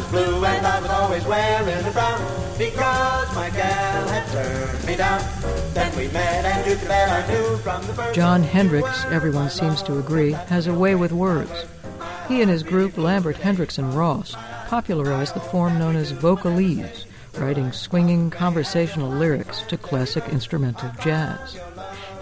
was blue and I was always wearing a brown because my gal had turned me down. Then we met and you bet I knew from the first. Jon Hendricks, everyone seems to agree, has a way with words. He and his group, Lambert Hendricks and Ross, popularized the form known as vocalese, writing swinging conversational lyrics to classic instrumental jazz.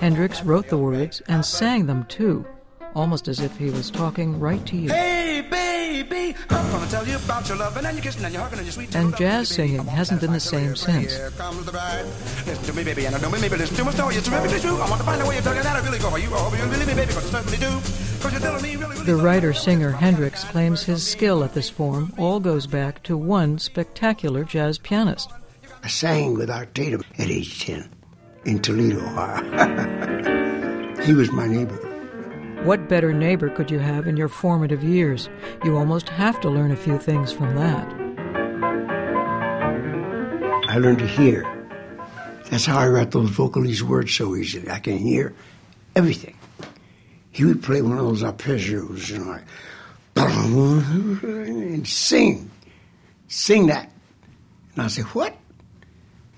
Hendricks wrote the words and sang them too, almost as if he was talking right to you. Hey, baby, I'm gonna tell you about your loving and your kissing and your hugging and your sweet And jazz singing hasn't been the same since. The bride. Listen to me, baby, and I know me, maybe listen to my story. It's terrifically true. I want to find a way of telling you that I really go for you. I hope you believe me, baby, because I certainly do. Because you're telling me really, really The writer singer Hendricks claims his skill at this form all goes back to one spectacular jazz pianist. I sang with Art Tatum at age 10 in Toledo, he was my neighbor. What better neighbor could you have in your formative years? You almost have to learn a few things from that. I learned to hear. That's how I write those vocalese words so easily. I can hear everything. He would play one of those arpeggios, you know, like, and sing, sing that. And I say, what?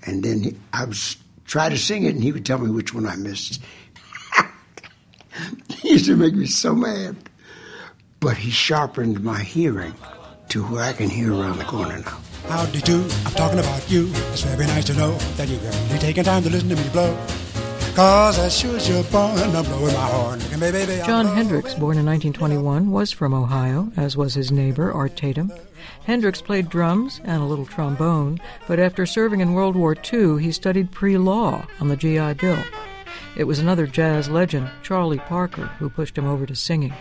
And then I would try to sing it, and he would tell me which one I missed. He used to make me so mad. But he sharpened my hearing to where I can hear around the corner now. Howdy do, I'm talking about you. It's very nice to know that you're really taking time to listen to me blow. Cause as sure as you're born, I'm blowing my horn. Baby, baby, Jon Hendricks, born in 1921, was from Ohio, as was his neighbor, Art Tatum. Hendricks played drums and a little trombone, but after serving in World War II, he studied pre law on the GI Bill. It was another jazz legend, Charlie Parker, who pushed him over to singing.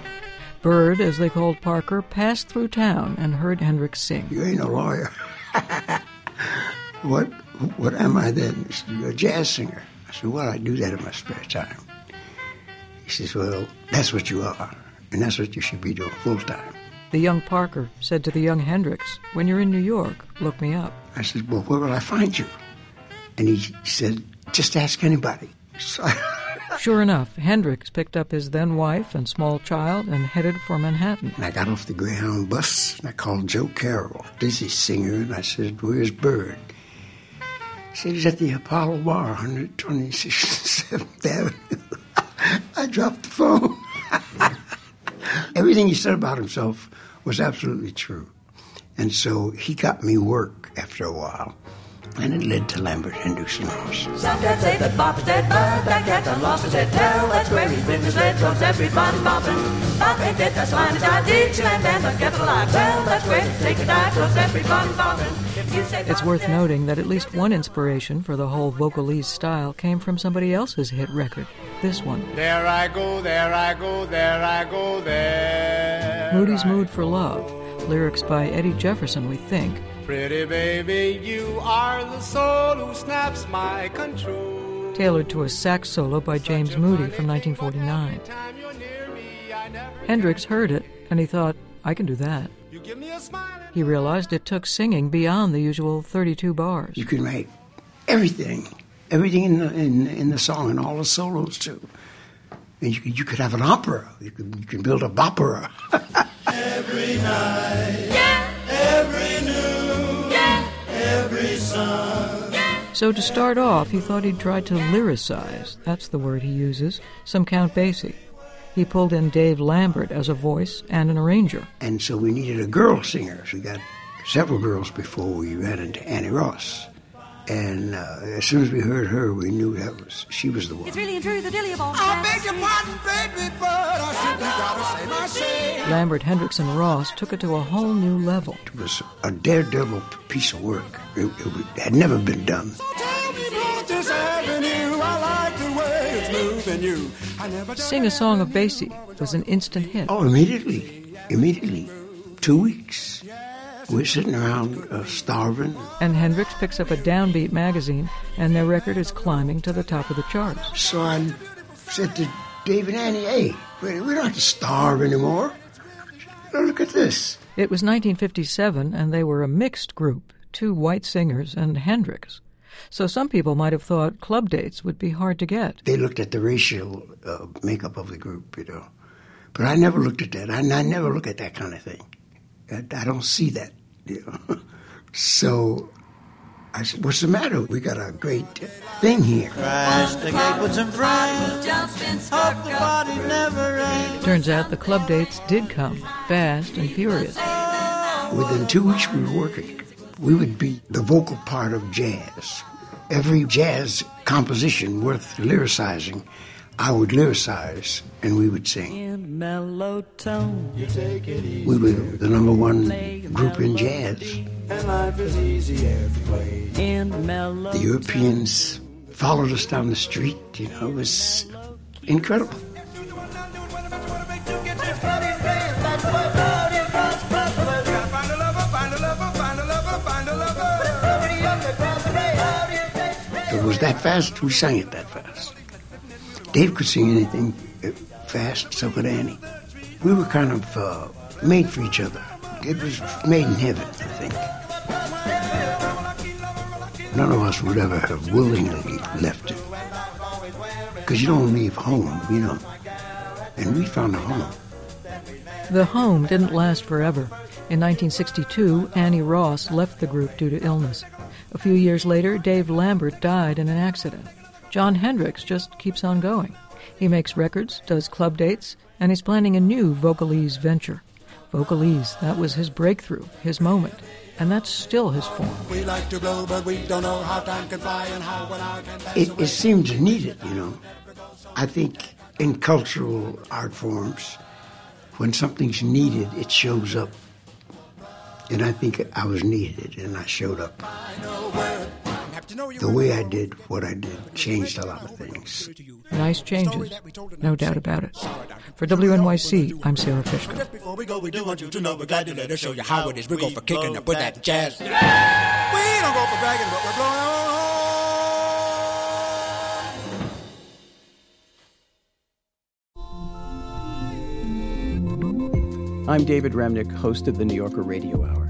Bird, as they called Parker, passed through town and heard Hendricks sing. You ain't a lawyer. what what am I then? He said, You're a jazz singer. I said, Well, I do that in my spare time. He says, Well, that's what you are, and that's what you should be doing full time. The young Parker said to the young Hendricks, When you're in New York, look me up. I said, Well, where will I find you? And he said, Just ask anybody. Sure enough, Hendricks picked up his then wife and small child and headed for Manhattan. And I got off the Greyhound bus and I called Joe Carroll, dizzy singer, and I said, Where's Bird? He said, He's at the Apollo Bar, 126th Avenue. I dropped the phone. Everything he said about himself was absolutely true. And so he got me work after a while. And it led to Lambert Hendricks and Ross. Some cats say that Bop dead, but that cat done lost his head. Tell that's where he's been misled, cause everybody's bopping. Bop ain't dead, that's line is out. Dixieland and the capital I. Well, that's where to take a dive, cause everybody's bopping. If It's worth noting that at least one inspiration for the whole vocalese style came from somebody else's hit record, this one. There I go, there I go, there I go, there. Moody's I Mood for go. Love, lyrics by Eddie Jefferson, we think. Pretty baby, you are the soul who snaps my control. Tailored to a sax solo by James Moody from 1949. Time me, I never Hendricks heard it, and he thought, I can do that. You give me a smile. He realized it took singing beyond the usual 32 bars. You can write everything, everything in the, in, in the song and all the solos too. And you could, you could have an opera. You could, you could build a bopera. So to start off, he thought he'd try to lyricize, that's the word he uses, some Count Basie. He pulled in Dave Lambert as a voice and an arranger. and so we needed a girl singer. So we got several girls before we ran into Annie Ross. And uh, as soon as we heard her, we knew that was she was the one. It's really and truly the dilly of all I jazz. beg your pardon, baby, but I simply gotta say my say. Lambert, Hendricks, and Ross took it to a whole new level. It was a daredevil piece of work. It, it had never been done. Tell me about this avenue. I like the way it's moving you. I never Sing a Song of Basie was an instant hit. Oh, immediately, immediately, two weeks. We're sitting around uh, starving. And Hendricks picks up a downbeat magazine, and their record is climbing to the top of the charts. So I said to Dave and Annie, "Hey, we we don't have to starve anymore. Now look at this." It was 1957, and they were a mixed group two white singers and Hendricks. So some people might have thought club dates would be hard to get. They looked at the racial uh, makeup of the group, you know. But I never looked at that. I, I never look at that kind of thing. I, I don't see that You know? so I said, What's the matter? We got a great thing here. Masticate with some friends. Hope the party never ends. Turns out the club dates did come, fast and furious. Within two weeks, we were working. We would be the vocal part of jazz. Every jazz composition worth lyricizing, I would lyricize and we would sing. In mellow tone. You take it easy. We were the number one group in jazz. And life is easy every way. In mellow The Europeans followed us down the street. You know, it was incredible. It was that fast, we sang it that fast. Dave could sing anything fast, so could Annie. We were kind of uh, made for each other. It was made in heaven, I think. None of us would ever have willingly left it. Because you don't leave home, you know. And we found a home. The home didn't last forever. In 1962, Annie Ross left the group due to illness. A few years later, Dave Lambert died in an accident. Jon Hendricks just keeps on going. He makes records, does club dates, and he's planning a new Vocalese venture. Vocalese, that was his breakthrough, his moment, and that's still his form. We like to blow, but we don't know how time can fly and how one hour can It, away. it seems needed, you know. I think in cultural art forms, when something's needed, it shows up. And I think I was needed, and I showed up. The way I did what I did changed a lot of things. Nice changes, no doubt about it. For WNYC, I'm Sara Fishko. Just before we go, we do want you to know we're glad to let us show you how it is. We go for kicking up with that jazz. We don't go for bragging, but we're blowing our own horn. I'm David Remnick, host of the New Yorker Radio Hour.